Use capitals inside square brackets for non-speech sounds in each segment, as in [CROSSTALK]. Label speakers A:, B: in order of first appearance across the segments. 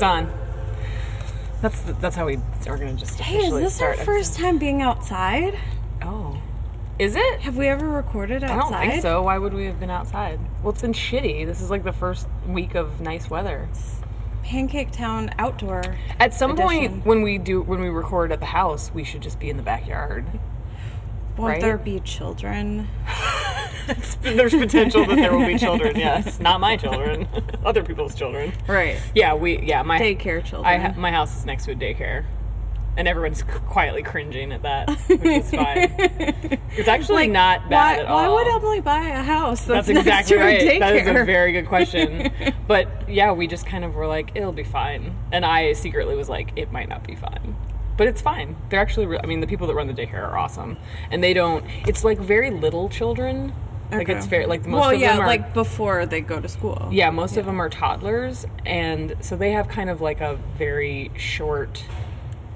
A: It's on. That's the, that's how we are gonna just
B: Hey, is this our first time being outside?
A: Oh, is it?
B: Have we ever recorded outside?
A: I don't think so. Why would we have been outside? Well, it's been shitty. This is like the first week of nice weather.
B: Pancake Town outdoor.
A: At some
B: Edition.
A: point, when we do when we record at the house, we should just be in the backyard.
B: Won't
A: Right?
B: there be children? [LAUGHS]
A: There's potential that there will be children. Yes, not my children, [LAUGHS] other people's children.
B: Right.
A: Yeah, we yeah my
B: Daycare children.
A: I ha- my house is next to a daycare, and everyone's quietly cringing at that, which is fine. [LAUGHS] It's actually
B: Like,
A: not
B: why,
A: bad at all.
B: why would Emily buy a house that's,
A: That's
B: next
A: exactly
B: to a
A: right. That is a very good question. [LAUGHS] but yeah, we just kind of were like, it'll be fine, and I secretly was like, it might not be fine. But it's fine. They're actually, re- I mean, the people that run the daycare are awesome, and they don't. It's like very little children. Like it's fair. like most
B: well,
A: of
B: yeah,
A: them are
B: like before they go to school.
A: yeah, most of them are toddlers, and so they have kind of like a very short,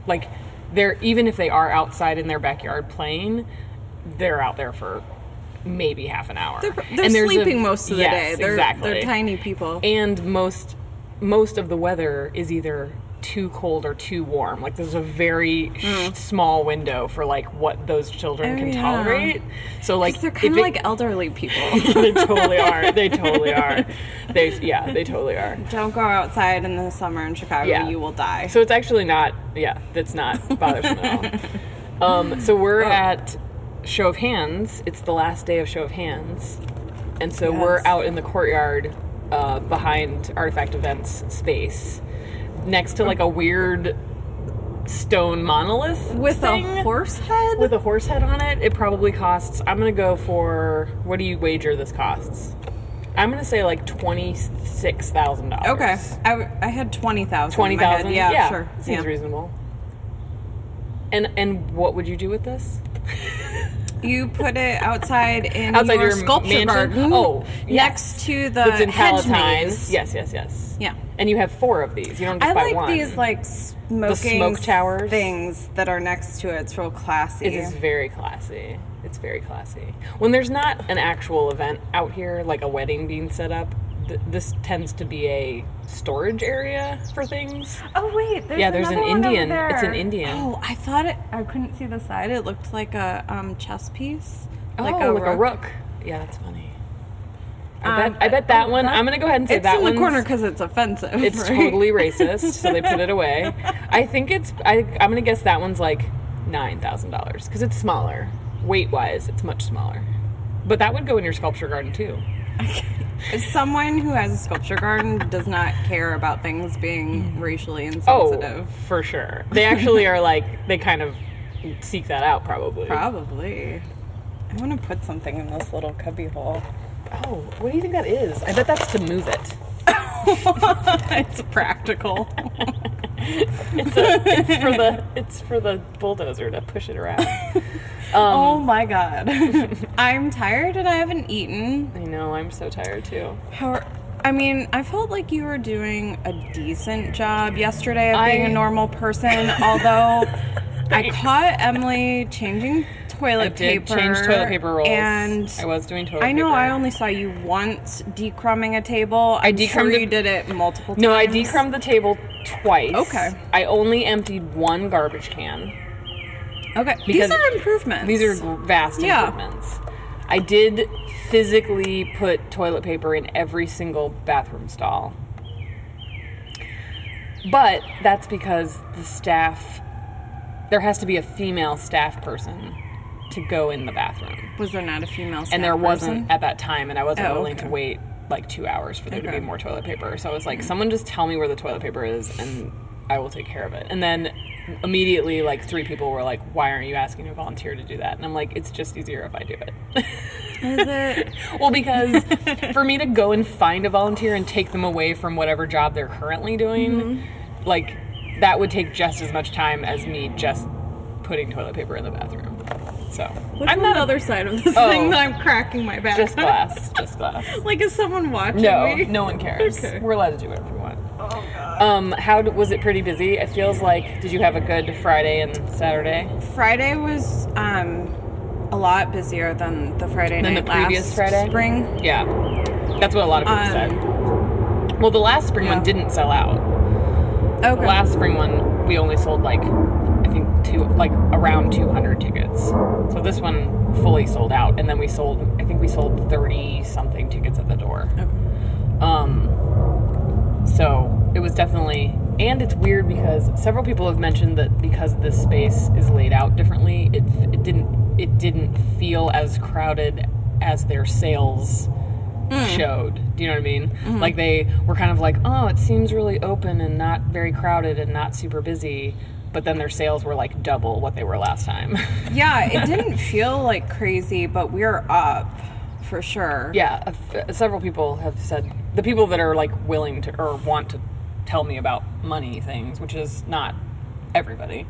A: like they're even if they are outside in their backyard playing, they're out there for maybe half an hour.
B: They're, they're
A: there's a-
B: sleeping most of the
A: yes,
B: day. They're,
A: exactly.
B: they're tiny people.
A: and most most of the weather is either too cold or too warm. Like there's a very sh- small window for like what those children.
B: Oh,
A: can
B: yeah.
A: tolerate. So like
B: they're kind of like elderly people. [LAUGHS]
A: they totally are. They totally [LAUGHS] are. They yeah, they totally are.
B: Don't go outside in the summer in Chicago.
A: Yeah.
B: You will die.
A: So it's actually not, yeah, that's not bothersome at all. [LAUGHS] Um, so we're
B: Oh.
A: at Show of Hands. It's the last day of Show of Hands. And so we're out in the courtyard uh, behind Artifact Events space next to like a weird stone monolith
B: With
A: thing
B: a horse head?
A: with a horse head on it. It probably costs, I'm to go for, what do you wager this costs? I'm to say like $26,000.
B: okay. I, I had 20,000. in
A: Twenty
B: my head. Yeah, sure.
A: Seems
B: Yeah.
A: reasonable. And and what would you do with this? [LAUGHS]
B: You put it outside in
A: Outside
B: your
A: your
B: sculpture
A: mansion?
B: garden.
A: Oh,
B: next to the
A: It's in
B: hedge maze.
A: Yes, yes, yes.
B: Yeah.
A: And you have four of these. You don't just
B: I
A: buy
B: like
A: one.
B: these like smoking
A: smoke towers?
B: things that are next to it. It's real classy.
A: It is very classy. It's very classy. When there's not an actual event out here, like a wedding being set up, th- this tends to be a storage area for things.
B: Oh wait, there's
A: Yeah, there's an
B: another one over
A: Indian. It's an. Indian.
B: Oh, I thought it. I couldn't see the side. It looked like a um, chess piece, like
A: oh,
B: a
A: like
B: rook.
A: a rook. Yeah, that's funny. I
B: Um,
A: bet. I bet that one.
B: that-
A: I'm gonna go ahead and say that one.
B: It's in the corner because it's offensive.
A: It's
B: right?
A: totally racist, so they put it [LAUGHS] away. I think it's. I, I'm gonna guess that one's like nine thousand dollars because it's smaller, weight wise. It's much smaller, but that would go in your sculpture garden too. [LAUGHS]
B: As Someone who has a sculpture garden does not care about things being racially insensitive.
A: Oh,
B: insensitive.
A: for sure. They actually are like they kind of seek that out probably.
B: Probably. I want to put something in this little cubby hole.
A: Oh, what do you think that is? I bet that's to move it. [LAUGHS]
B: it's practical. [LAUGHS]
A: It's, a, it's for the it's for the bulldozer to push it around. [LAUGHS]
B: Um, oh my god. [LAUGHS] I'm tired and I haven't eaten.
A: I know. I'm so tired too.
B: How are, I mean, I felt like you were doing a decent job yesterday of being
A: I-
B: a normal person, although [LAUGHS] I caught Emily changing toilet
A: I did
B: paper.
A: change toilet paper rolls.
B: And
A: I was doing toilet
B: I know
A: paper.
B: I only saw you once decrumbing a table. I'm sure
A: decrumbed
B: you did it multiple times.
A: No, I decrumbed the table twice.
B: Okay.
A: I only emptied one garbage can.
B: Okay, these are improvements.
A: These are vast
B: Yeah.
A: improvements. I did physically put toilet paper in every single bathroom stall. But that's because the staff there has to be a female staff person to go in the bathroom.
B: Was there not a female? Staff And
A: there wasn't
B: person?
A: at that time and i wasn't
B: Oh,
A: willing
B: okay.
A: to wait like two hours for there to be more toilet paper so i was like someone just tell me where the toilet paper is and i will take care of it and then immediately like three people were like why aren't you asking a volunteer to do that and i'm like it's just easier if i do it
B: Is it? [LAUGHS]
A: well because for me to go and find a volunteer and take them away from whatever job they're currently doing
B: Mm-hmm.
A: like that would take just as much time as me just putting toilet paper in the bathroom so
B: What's
A: i'm
B: on
A: not
B: the other side of this
A: Oh.
B: thing that I'm cracking my back?
A: just glass just [LAUGHS] glass
B: like is someone watching
A: No,
B: me?
A: no one cares.
B: Okay.
A: We're allowed to do whatever we want. Um, how d- was it? Pretty busy. It feels like. Did you have a good Friday and Saturday?
B: Friday was um a lot busier than the Friday
A: Than the
B: night
A: previous
B: last
A: Friday?
B: spring.
A: Yeah, that's what a lot of people
B: Um,
A: said. Well, the last spring
B: yeah.
A: one didn't sell out. The
B: Okay.
A: last spring one, we only sold like I think two, like around 200 tickets. So this one fully sold out, and then we sold. I think we sold 30 something tickets at the door. Um, so it was definitely, and it's weird because several people have mentioned that because this space is laid out differently, it it didn't it didn't feel as crowded as their sales hmm. showed. Do you know what I mean? Mm-hmm. Like they were kind of like, oh, it seems really open and not very crowded and not super busy. But then their sales were like double what they were last time. [LAUGHS]
B: Yeah, it didn't feel like crazy, but we're up for sure.
A: yeah, a f- several people have said the people that are like willing to or want to tell me about money things, which is not everybody.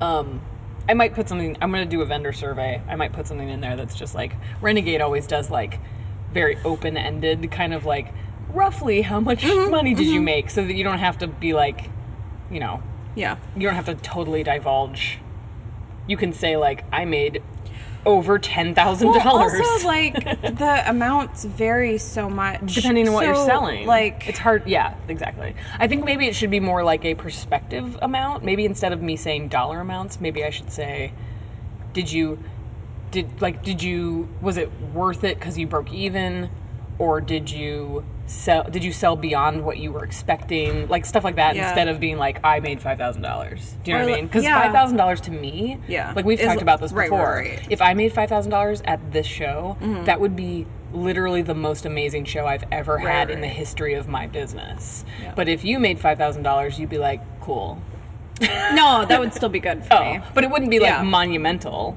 A: Um, I might put something. I'm going to do a vendor survey. I might put something in there that's just like Renegade always does, like very open ended, kind of like roughly how much money did you make, so that you don't have to be like, you know,
B: Yeah.
A: you don't have to totally divulge. You can say like I made over ten thousand
B: Well,
A: dollars.
B: also, [LAUGHS] like the amounts vary so much
A: depending on what you're selling.
B: Like,
A: it's hard. Yeah, exactly. I think maybe it should be more like a perspective amount. Maybe instead of me saying dollar amounts, maybe I should say, did you, did like, did you, was it worth it because you broke even, or did you sell? Did you sell beyond what you were expecting? Like stuff like that.
B: Yeah.
A: Instead of being like, I made five thousand dollars. Do you know
B: Or
A: what I mean? Because
B: yeah.
A: five thousand dollars to me,
B: Yeah.
A: like we've
B: Is-
A: talked about this
B: right,
A: before.
B: right.
A: If I made five thousand dollars at this show,
B: Mm-hmm.
A: that would be literally the most amazing show I've ever had in the history of my business.
B: Yeah.
A: But if you made five thousand dollars, you'd be like, cool. [LAUGHS]
B: no, that would still be good for me.
A: Oh, but it wouldn't be like monumental.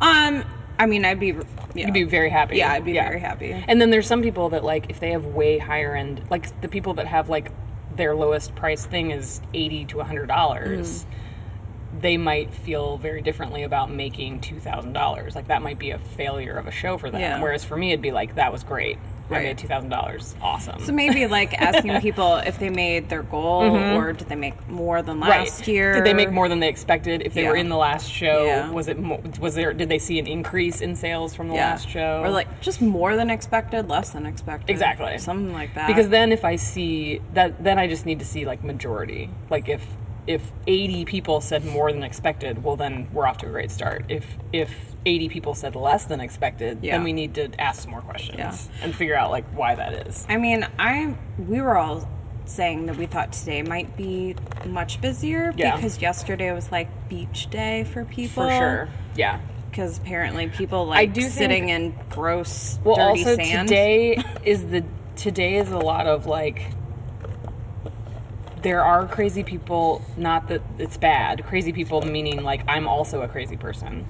B: Um, I mean, I'd be. Yeah.
A: You'd be very happy.
B: Yeah, I'd be very happy.
A: And then there's some people that like if they have way higher end, like the people that have like their lowest price thing is eighty to hundred dollars.
B: Mm.
A: They might feel very differently about making two thousand dollars. Like that might be a failure of a show for them. Whereas for me, it'd be like that was great. I
B: Right.
A: made two thousand dollars. Awesome.
B: So maybe like [LAUGHS] asking people if they made their goal or did they make more than last year?
A: Mm-hmm. Did they make more than they expected? If they
B: Yeah.
A: were in the last show,
B: Yeah.
A: was it mo- was there? Did they see an increase in sales from the
B: Yeah.
A: last show?
B: Or like just more than expected, less than expected.
A: Exactly.
B: Something like that.
A: because then if I see that, then I just need to see like majority. Like if if eighty people said more than expected, well then we're off to a great start. If if eighty people said less than expected,
B: Yeah.
A: then we need to ask some more questions
B: Yeah.
A: and figure out like why that is.
B: I mean, I we were all saying that we thought today might be much busier
A: Yeah.
B: because yesterday was like beach day for people.
A: For sure. Yeah.
B: Because apparently people like I
A: do
B: sitting
A: think-
B: in gross,
A: Well,
B: dirty
A: also
B: sand.
A: today is the today is a lot of like there are crazy people. Not that it's bad. Crazy people meaning like I'm also a crazy person,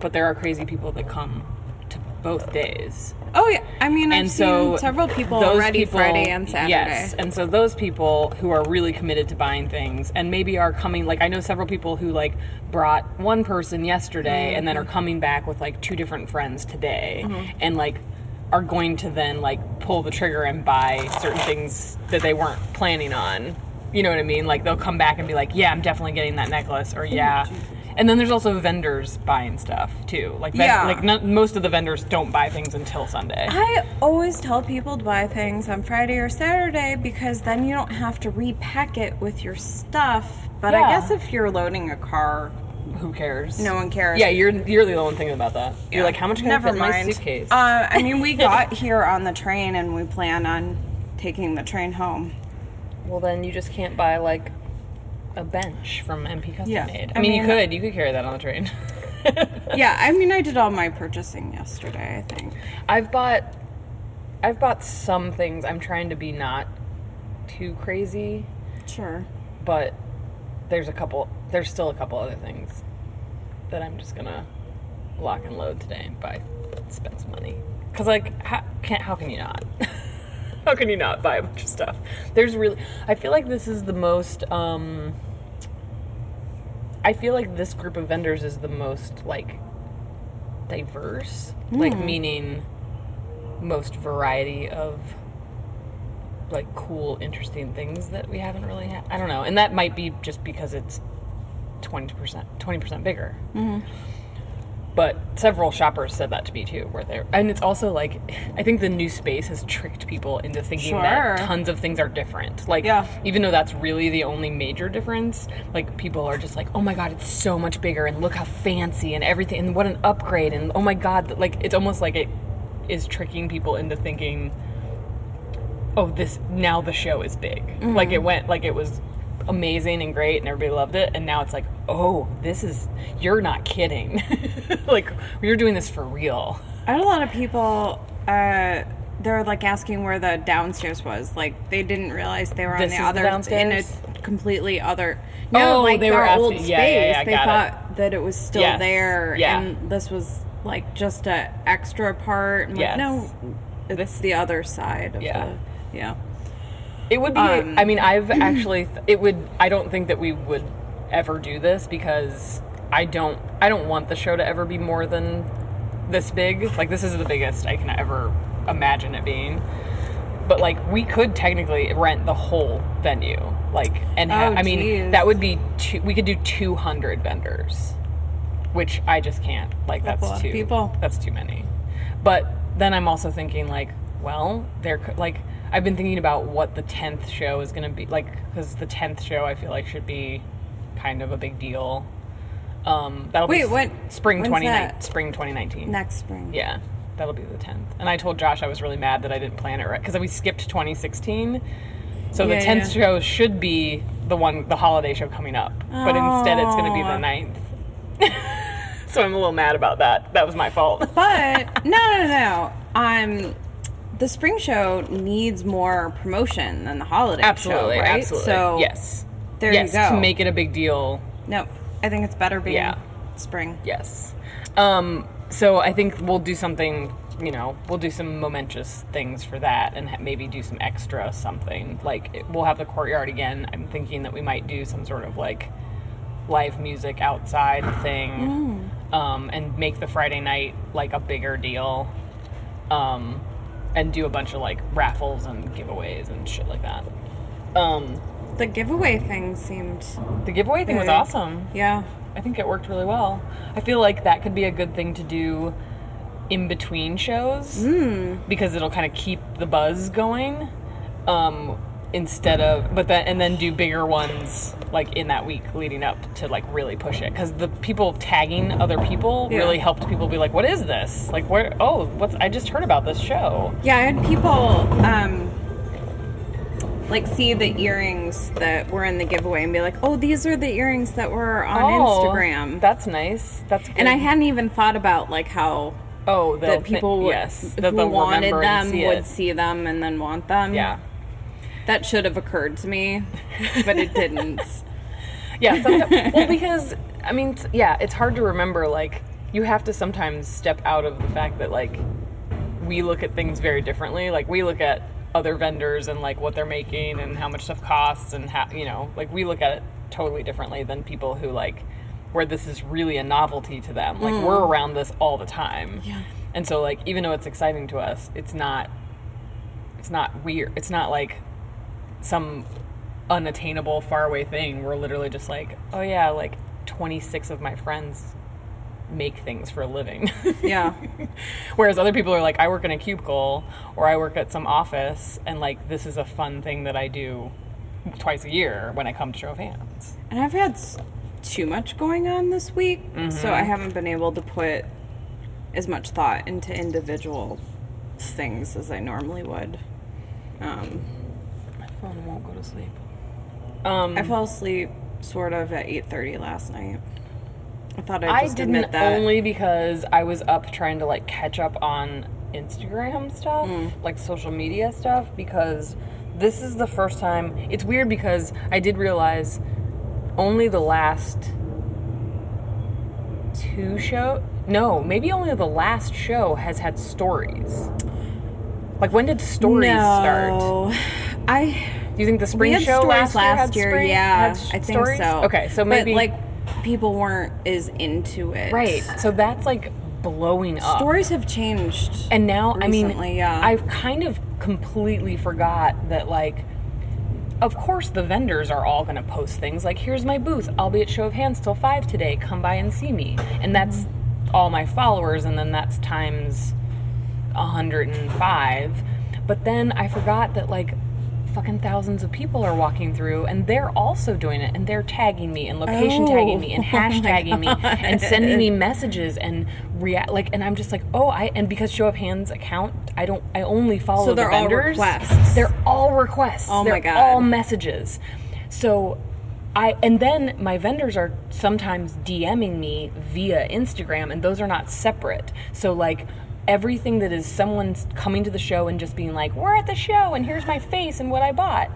A: but there are crazy people that come to both days.
B: Oh yeah, I mean, I've
A: and
B: seen
A: so
B: several people already
A: people-
B: Friday and Saturday.
A: Yes, and so those people who are really committed to buying things and maybe are coming like I know several people who like brought one person yesterday and then
B: Mm-hmm.
A: are coming back with like two different friends today and like are going to then like pull the trigger and buy certain things that they weren't planning on. You know what I mean? Like they'll come back and be like, "Yeah, I'm definitely getting that necklace," or "Yeah." And then there's also vendors buying stuff too. Like, ven-
B: Yeah.
A: like most of the vendors don't buy things until Sunday.
B: I always tell people to buy things on Friday or Saturday because then you don't have to repack it with your stuff. But I guess if you're loading a car,
A: Who cares?
B: no one cares.
A: Yeah, you're you're the only one thinking about that. You're like, how much can
B: Never
A: I fit in my suitcase?
B: Uh, I mean, we [LAUGHS] got here on the train and we plan on taking the train home.
A: Well, then you just can't buy like a bench from MP Custom
B: Yeah.
A: Made. I,
B: I
A: mean, you could you could carry that on the train. [LAUGHS]
B: Yeah, I mean, I did all my purchasing yesterday, I think.
A: I've bought I've bought some things. I'm trying to be not too crazy,
B: Sure.
A: but there's a couple. There's still a couple other things that I'm just gonna lock and load today and buy, spend some money. Cause like, how can how can you not? [LAUGHS] how can you not buy a bunch of stuff? There's really. I feel like this is the most. um I feel like this group of vendors is the most like diverse, like meaning most variety of like cool, interesting things that we haven't really had. I don't know, and that might be just because it's twenty percent, twenty percent bigger. But several shoppers said that to me too, where they're, and it's also like, [SIGHS] I think the new space has tricked people into thinking that tons of things are different. Like,
B: Yeah.
A: even though that's really the only major difference, like people are just like, oh my god, it's so much bigger, and look how fancy and everything, and what an upgrade, and oh my god, like it's almost like it is tricking people into thinking, oh, this now the show is big. Like mm-hmm. it went, like it was amazing and great, and everybody loved it, and now it's like, oh, this is you're not kidding, [LAUGHS] like you're doing this for real.
B: I had a lot of people. Uh, they're like asking where the downstairs was. Like they didn't realize they were on
A: This
B: the
A: the
B: other
A: downstairs?
B: in a completely other. No,
A: Oh,
B: like
A: they were
B: old
A: asking-
B: space.
A: yeah, yeah, yeah,
B: they
A: got it.
B: thought that it was still
A: Yes,
B: there,
A: yeah.
B: and this was like just a extra part. I'm
A: Yes.
B: like, no, it's
A: This-
B: the other side. Of
A: Yeah.
B: the, yeah.
A: It would be.
B: Um,
A: I mean, I've [CLEARS THROAT] actually. It would. I don't think that we would ever do this because I don't. I don't want the show to ever be more than this big. Like this is the biggest I can ever imagine it being. But like we could technically rent the whole venue. Like and ha-
B: Oh,
A: I mean
B: geez.
A: that would be two, we could do 200 vendors. Which I just can't. Like
B: That's
A: that's,
B: a lot of
A: too
B: people.
A: That's too many. But then I'm also thinking like, well, there could like I've been thinking about what the 10th show is going to be like cuz the 10th show I feel like should be kind of a big deal. Um that'll
B: Wait,
A: be
B: what-
A: spring
B: when's
A: 2019
B: that?
A: spring 2019.
B: Next spring.
A: Yeah, that'll be the 10th. And I told Josh I was really mad that I didn't plan it right because we skipped 2016. So the 10th
B: yeah.
A: show should be the one, the holiday show coming up. But instead it's going to be the
B: Aw.
A: 9th. [LAUGHS] so I'm a little mad about that. That was my fault.
B: But no, no, no. Um, the spring show needs more promotion than the holiday
A: absolutely,
B: show, right?
A: absolutely.
B: So
A: yes.
B: there
A: yes,
B: you go.
A: to make it a big deal.
B: no, I think it's better being
A: Yeah.
B: spring.
A: Yes. Um, so I think we'll do something, you know, we'll do some momentous things for that and ha- maybe do some extra something. Like, it- we'll have the courtyard again. I'm thinking that we might do some sort of like live music outside thing um, and make the Friday night like a bigger deal. Um, and do a bunch of like raffles and giveaways and shit like that. Um,
B: The giveaway thing seemed,
A: the giveaway thing was awesome.
B: yeah.
A: I think it worked really well. I feel like that could be a good thing to do in between shows because it'll kind of keep the buzz going. Um, instead of, but then and then do bigger ones like in that week leading up to like really push it because the people tagging other people
B: Yeah.
A: really helped people be like, "What is this? Like, where? Oh, what's? I just heard about this show."
B: Yeah, I had people um, like see the earrings that were in the giveaway and be like, "Oh, these are the earrings that were on
A: Oh,
B: Instagram."
A: That's nice. That's good.
B: and I hadn't even thought about like how
A: oh
B: that people would-
A: yes
B: who wanted them
A: see
B: would see them and then want them.
A: Yeah.
B: That should have occurred to me, but it didn't. [LAUGHS]
A: Yeah, sometimes, well, because I mean, yeah, it's hard to remember. Like, you have to sometimes step out of the fact that like we look at things very differently. Like, we look at other vendors and like what they're making and how much stuff costs and how you know, like we look at it totally differently than people who like where this is really a novelty to them. Like, we're mm. around this all the time.
B: Yeah.
A: And so, like, even though it's exciting to us, it's not. It's not weird. It's not like some unattainable faraway thing. We're literally just like oh yeah like 26 of my friends make things for a living. [LAUGHS]
B: Yeah,
A: whereas other people are like i work in a cubicle or i work at some office and like this is a fun thing that i do twice a year when i come to show of hands.
B: And I've had too much going on this week, so I haven't been able to put as much thought into individual things as I normally would. Um,
A: phone won't go to sleep um
B: I fell asleep sort of at eight thirty last night. I thought I'd
A: I
B: just
A: didn't
B: admit that.
A: only because I was up trying to like catch up on Instagram stuff, like social media stuff, because this is the first time. It's weird because I did realize only the last two show. No, maybe only the last show has had stories. Like when did stories start? [LAUGHS]
B: no, I
A: Do you think the spring show last year,
B: last year.
A: spring-
B: yeah,
A: had
B: I think
A: stories?
B: so.
A: Okay, so
B: But,
A: maybe
B: like people weren't as into it.
A: right. So that's like blowing up.
B: Stories have changed.
A: And now, I mean,
B: yeah.
A: I've kind of completely forgot that, like, of course, the vendors are all going to post things like, here's my booth. I'll be at Show of Hands till 5 today. Come by and see me. And mm-hmm. that's all my followers, and then that's times 105. But then I forgot that like fucking thousands of people are walking through and they're also doing it and they're tagging me and location
B: Oh.
A: tagging me and [LAUGHS]
B: Oh
A: hashtagging me and sending me messages and react like and I'm just like oh I and because show of hands account I don't I only follow
B: So
A: the
B: they're all
A: vendors
B: requests.
A: they're all requests
B: Oh
A: they're
B: my God.
A: all messages so I and then my vendors are sometimes DMing me via Instagram and those are not separate so like everything that is someone's coming to the show and just being like we're at the show and here's my face and what I bought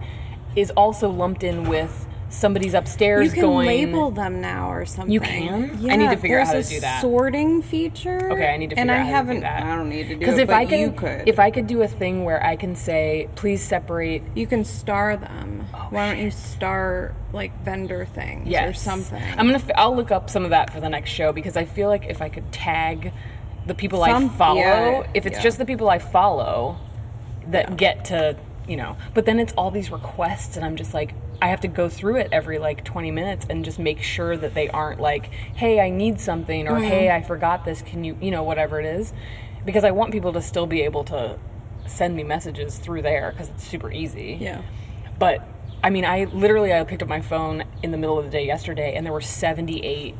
A: is also lumped in with somebody's upstairs
B: You can
A: going
B: label them now or something.
A: You can? I need to figure out how to do that.
B: Sorting feature.
A: Okay, I need to
B: and
A: figure
B: I
A: out how to do
B: haven't.
A: that.
B: I don't need to do
A: Because if I can,
B: could.
A: if I could do a thing where I can say, please separate.
B: you can star them. Oh, Why don't you star like vendor things
A: Oh, Yes,
B: or something?
A: I'm gonna. f- I'll look up some of that for the next show because I feel like if I could tag the people I follow,
B: yeah,
A: if it's
B: yeah.
A: just the people I follow that get to, you know, but then it's all these requests, and I'm just like, I have to go through it every like 20 minutes and just make sure that they aren't like, hey, I need something, or
B: Mm-hmm.
A: hey, I forgot this. Can you, you know, whatever it is, because I want people to still be able to send me messages through there because it's super easy.
B: yeah.
A: But I mean, I literally I picked up my phone in the middle of the day yesterday, and there were 78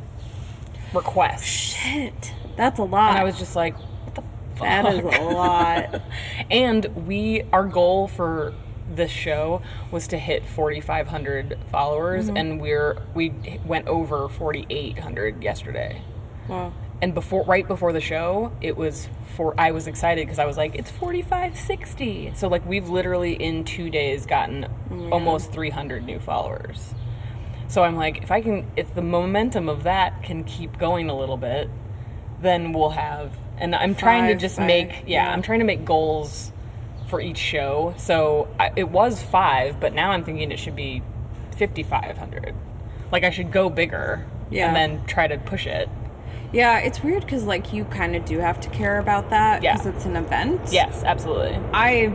A: requests,
B: Shit, that's a lot.
A: and I was just like, "What the fuck?" [LAUGHS]
B: that is a lot. [LAUGHS]
A: and we, our goal for this show was to hit 4,500 followers,
B: Mm-hmm.
A: and we're we went over 4,800 yesterday.
B: wow.
A: And before, right before the show, it was for. I was excited because I was like, "It's forty five sixty." So like, we've literally in two days gotten almost three hundred new followers. So I'm like, if I can, if the momentum of that can keep going a little bit, then we'll have. And I'm trying to just
B: by-
A: make, yeah,
B: yeah.
A: I'm trying to make goals for each show. So I, it was five, but now I'm thinking it should be fifty five hundred. Like I should go bigger,
B: Yeah.
A: and then try to push it.
B: Yeah, it's weird because like you kind of do have to care about that
A: Yeah.
B: because it's an event.
A: Yes, absolutely.
B: I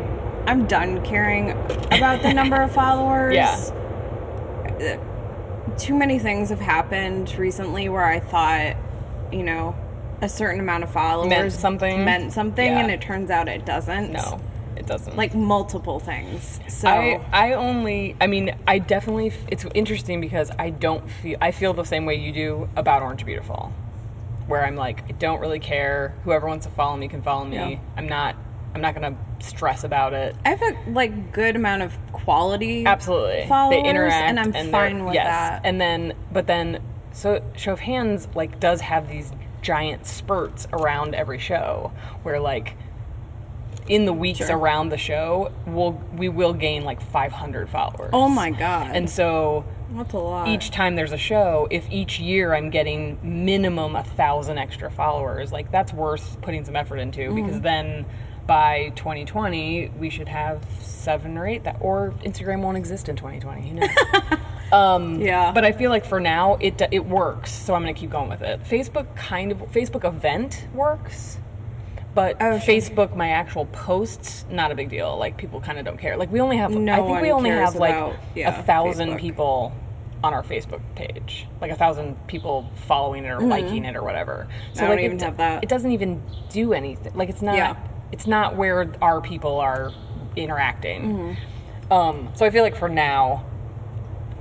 B: I'm done caring about the number of [LAUGHS] followers.
A: Yeah.
B: Too many things have happened recently where I thought, you know, a certain amount of followers
A: Meant something.
B: meant something,
A: Yeah.
B: and it turns out it doesn't.
A: No, it doesn't.
B: like multiple things. So
A: I, I only, I mean, I definitely, f- it's interesting because I don't feel, I feel the same way you do about Orange Beautiful, where I'm like, I don't really care. Whoever wants to follow me can follow me.
B: Yeah.
A: I'm not, I'm not gonna stress about it.
B: I have a like good amount of quality.
A: Absolutely,
B: Followers,
A: they interact,
B: and I'm
A: they're-
B: fine with
A: yes.
B: that.
A: And then, but then, so show of hands like does have these giant spurts around every show where like in the weeks
B: Sure.
A: around the show we'll we will gain like 500 followers
B: Oh my god.
A: and so
B: that's a lot.
A: each time there's a show if each year i'm getting minimum a thousand extra followers like that's worth putting some effort into
B: Mm-hmm.
A: because then by 2020 we should have seven or eight that or instagram won't exist in 2020 who [LAUGHS] knows
B: yeah.
A: but I feel like for now it it works, so I'm gonna keep going with it. Facebook kind of Facebook event works, but
B: Oh, sure.
A: Facebook my actual posts not a big deal. Like people kind of don't care. Like we only have
B: No
A: I think we only have like
B: yeah,
A: a thousand
B: Facebook.
A: people on our Facebook page, like a thousand people following it or liking it or whatever. So
B: Mm-hmm. I don't
A: like
B: even
A: it,
B: have that.
A: It doesn't even do anything. Like it's not.
B: Yeah.
A: It's not where our people are interacting.
B: Mm-hmm.
A: Um, so I feel like for now,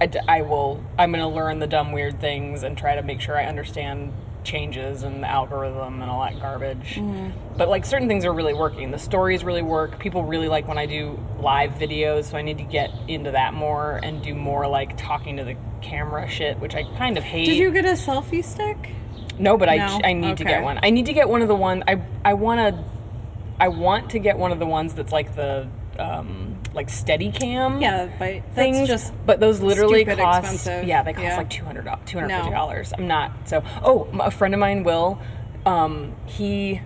A: I, d- I will i'm going to learn the dumb weird things and try to make sure i understand changes and the algorithm and all that garbage mm-hmm. but like certain things are really working the stories really work people really like when i do live videos so i need to get into that more and do more like talking to the camera shit which i kind of hate
B: Did you get a selfie stick?
A: no, but I,
B: No?
A: I need to get one. I need to get one of the one I I want to I want to get one of the ones that's like the um like Steadicam
B: Yeah, but that's
A: things
B: just
A: but those literally cost
B: expensive.
A: yeah they cost
B: Yeah.
A: like 200 $250 i'm not so oh a friend of mine will um he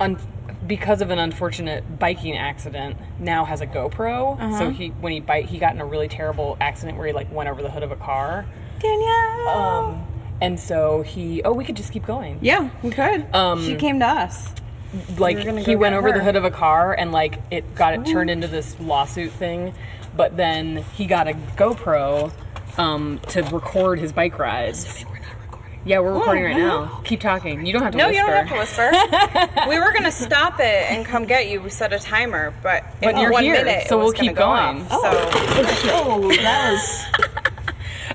A: un, because of an unfortunate biking accident now has a gopro
B: Uh-huh.
A: so he when he bike he got in a really terrible accident where he like went over the hood of a car
B: Danielle.
A: um and so he oh we could just keep going
B: yeah, we could.
A: Um,
B: she came to us.
A: Like
B: We're
A: he went
B: get
A: over the hood of a car and like it got it turned into this lawsuit thing but then he got a GoPro um, to record his bike rides.
B: We're not recording
A: Yeah, we're recording right now. Keep talking. You don't have to
B: No,
A: whisper.
B: you don't have to whisper. [LAUGHS] we were gonna stop it and come get you. We set a timer, but in
A: But you're
B: one
A: here,
B: minute,
A: so
B: it
A: we'll keep
B: gonna
A: going.
B: Go off, So
C: Oh, that was. [LAUGHS]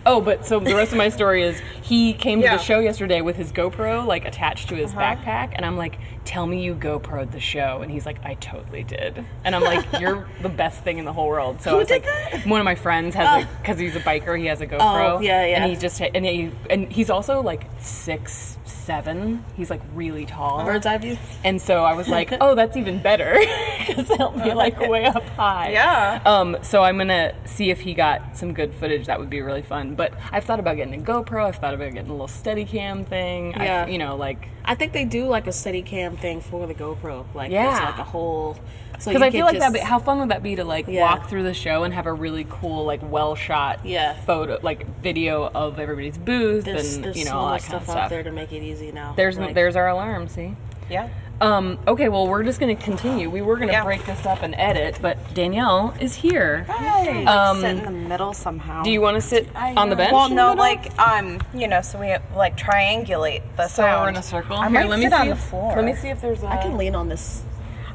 A: Oh, but so the rest of my story is he came to
B: Yeah.
A: the show yesterday with his GoPro like attached to his
B: Uh-huh.
A: backpack, and I'm like, "Tell me you GoPro'd the show," and he's like, "I totally did," and I'm like, [LAUGHS] "You're the best thing in the whole world." So
C: Who
A: I was
C: did
A: like, one of my friends has a because he's a biker, he has a GoPro,
C: Oh, yeah, yeah.
A: and he just and he and he's also like six seven, he's like really tall,
C: Bird's eye view.
A: and so I was like, [LAUGHS] "Oh, that's even better," [LAUGHS] because he'll be like way up high.
B: Yeah.
A: Um. So I'm gonna see if he got some good footage. That would be really fun. But I've thought about getting a GoPro. I've thought about getting a little Steadicam thing.
C: Yeah.
A: I, you know, like
C: I think they do like a Steadicam thing for the GoPro. Like
A: Yeah.
C: there's like a whole. So
A: because
C: you
A: I feel like
C: just-
A: that. How fun would that be to like
C: Yeah.
A: walk through the show and have a really cool, like well shot,
C: Yeah.
A: photo, like video of everybody's booth
C: There's,
A: and
C: there's
A: you know
C: so
A: all that kind
C: stuff,
A: of stuff.
C: out there to make it easy now.
A: There's
C: Like,
A: there's our alarm. See.
B: Yeah.
A: Um, okay, well, we're just going to continue. We were going to
B: Yeah.
A: break this up and edit, but Danielle is here.
B: Hi.
A: Um,
B: sit in the middle somehow.
A: Do you want to sit on the bench?
B: Well, no, like um, you know, so we like triangulate the
A: so
B: sound.
A: we're in a circle.
B: I
A: Here,
B: might
A: let me
B: sit
A: see
B: on the
A: if,
B: floor.
A: Let me see if there's a.
C: I can lean on this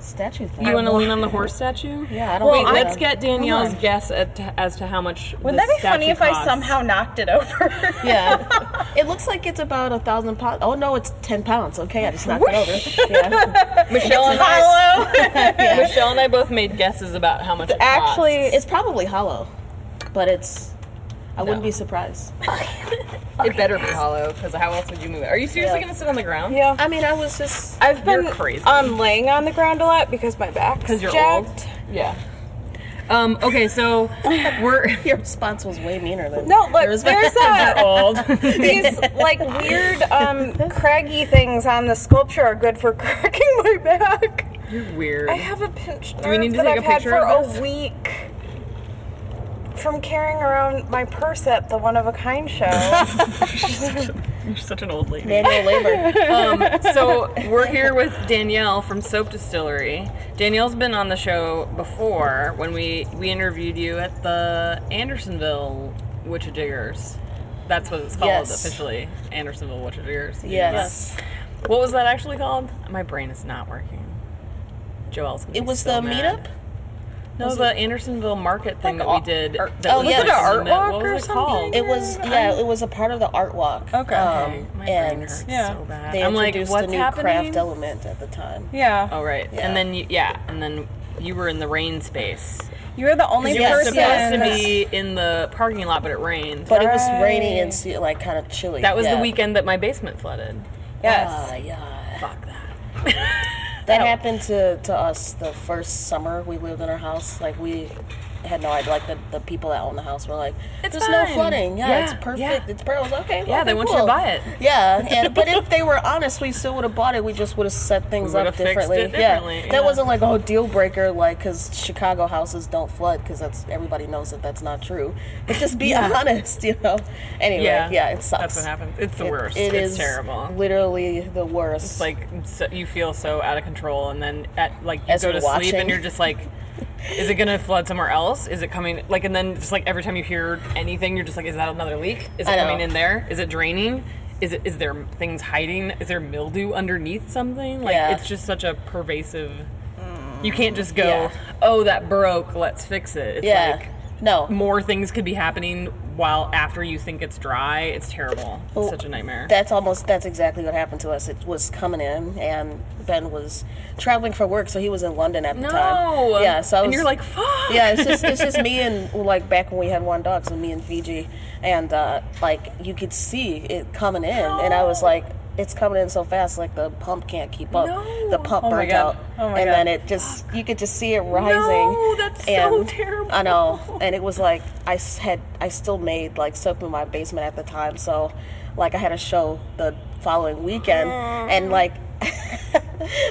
C: statue thing.
A: You want to lean on the horse statue?
C: Yeah, I don't
A: Wait, let's get Danielle's guess at, as to how much.
B: Wouldn't
A: the
B: that be funny
A: statue
B: if I somehow knocked it over? [LAUGHS]
C: Yeah, it looks like it's about a thousand pounds. Oh no, it's ten pounds. Okay, I just knocked it over. Yeah. [LAUGHS]
A: Michelle and I,
B: Hollow. [LAUGHS]
A: Michelle and I both made guesses about how much it
B: Actually,
C: It's probably hollow, but it's. I wouldn't be surprised. [LAUGHS]
A: costs. it better be hollow because how else would you move it? Are you seriously
C: Yeah.
A: gonna sit on the ground?
B: yeah.
C: I mean, I was just.
B: I've been
A: You're crazy.
B: um laying on the ground a lot because my back
A: because you're
B: jacked.
A: old. Yeah. Um. Okay, so [LAUGHS] we're
C: Your response was way meaner than.
B: No, look,
C: yours.
B: there's [LAUGHS]
A: you're
B: a,
A: old.
B: these like weird um craggy things on the sculpture are good for cracking my back.
A: you're weird.
B: I have a pinched nerve
A: we need to
B: that
A: take a
B: I've had
A: picture
B: for
A: of
B: a
A: this?
B: week from carrying around my purse at the one of a kind show. [LAUGHS]
A: You're such an old lady.
C: Manual labor. [LAUGHS]
A: um, so we're here with Danielle from Soap Distillery. Danielle's been on the show before when we we interviewed you at the Andersonville Witch Witchajiggers. That's what it's called
C: Yes.
A: officially, Andersonville Witch Witchajiggers.
C: Yes.
A: What was that actually called? My brain is not working. Joelle's. gonna
C: It was
A: so
C: the
A: mad.
C: meetup.
A: No,
C: Was
A: the Andersonville market thing
B: Like
A: that we did.
B: art-
A: that
C: Oh,
A: was
C: yes.
A: in
C: it an
B: art walk
A: what
B: or
A: was it called?
B: something?
C: It was yeah. It was a part of the art walk.
B: Okay.
C: Um,
A: My brain
C: and
A: hurts
B: Yeah.
A: so bad.
C: they
A: I'm like,
C: introduced
A: what's
C: a new
A: happening?
C: craft element at the time.
B: yeah.
A: Oh right,
C: Yeah.
A: and then you, yeah, and then you were in the rain space.
B: You were the only
A: You
C: Yes,
A: were
B: person
A: supposed to be in the parking lot, but it rained.
C: But it was
B: Right.
C: raining and se- like kind of chilly.
A: that was
C: yeah.
A: the weekend that my basement flooded.
B: Yes.
C: Ah, yeah.
A: Fuck that. [LAUGHS]
C: That happened to, to us the first summer we lived in our house. Like we had no idea. Like the, the people that own the house were like,
A: It's
C: "There's
A: fine.
C: no flooding. Yeah,
A: Yeah,
C: it's perfect.
A: yeah.
C: It's perfect." Okay.
A: Yeah,
C: okay,
A: they want you to buy it.
C: Yeah, and but if [LAUGHS] they were honest, we still would have bought it. We just would have set things up differently.
A: it differently,
C: Yeah,
A: yeah.
C: that wasn't like a deal breaker. Like because Chicago houses don't flood because that's everybody knows that that's not true. But just be [LAUGHS] honest, you know. Anyway,
A: Yeah.
C: yeah, it sucks.
A: That's what happens. It's the
C: It-
A: worst.
C: it
A: it's
C: is
A: terrible.
C: Literally the worst.
A: It's like so, you feel so out of control, and then at like you
C: As
A: go to sleep, and you're just like, is it gonna flood somewhere else? Is it coming? Like, and then just like every time you hear anything, you're just like, is that another leak? Is it coming in there? Is it draining? Is it is there things hiding? Is there mildew underneath something? Like
C: Yeah.
A: it's just such a pervasive. Mm. You can't just go,
C: Yeah.
A: oh, that broke. Let's fix it. It's
C: yeah.
A: like
C: no.
A: more things could be happening while after you think it's dry. It's terrible. It's
C: Well,
A: such a nightmare.
C: That's almost that's exactly what happened to us. It was coming in, and Ben was traveling for work, so he was in London at the
A: no.
C: time. Yeah, so I
A: and you're like, fuck.
C: yeah, it's just it's just me and like back when we had one dog, so me and Fiji, and uh, like you could see it coming in, and I was like. It's coming in so fast, like the pump can't keep up.
A: No.
C: The pump
B: Oh
C: burnt out,
B: Oh
C: and
B: God.
C: then it just you could just see it rising.
A: No, that's so
C: and
A: terrible.
C: I know, and it was like I had I still made like soap in my basement at the time, so like I had a show the following weekend, and like [LAUGHS]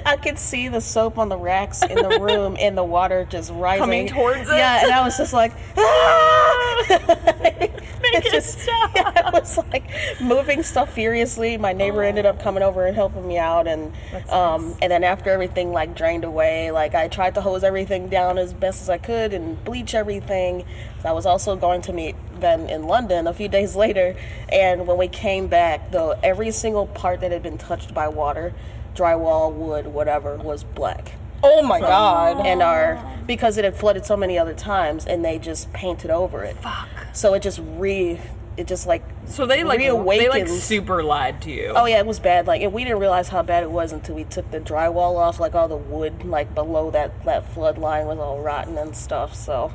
C: I could see the soap on the racks in the [LAUGHS] room and the water just rising
A: Coming towards it?
C: Yeah, and I was just like, ah! [LAUGHS] [LAUGHS]
A: It
C: just
A: stop. [LAUGHS]
C: yeah, I was like moving stuff furiously. My neighbor ended up coming over and helping me out, and um, and then after everything like drained away, like I tried to hose everything down as best as I could and bleach everything. I was also going to meet Ben in London a few days later, and when we came back, though every single part that had been touched by water, drywall, wood, whatever, was black
B: Oh my god.
C: and our because it had flooded so many other times and they just painted over it. Fuck. So it just re it just like
A: So they like they
C: reawakened.
A: like super lied to you.
C: Oh yeah, it was bad. Like and we didn't realize how bad it was until we took the drywall off. Like all the wood like below that that flood line was all rotten and stuff. So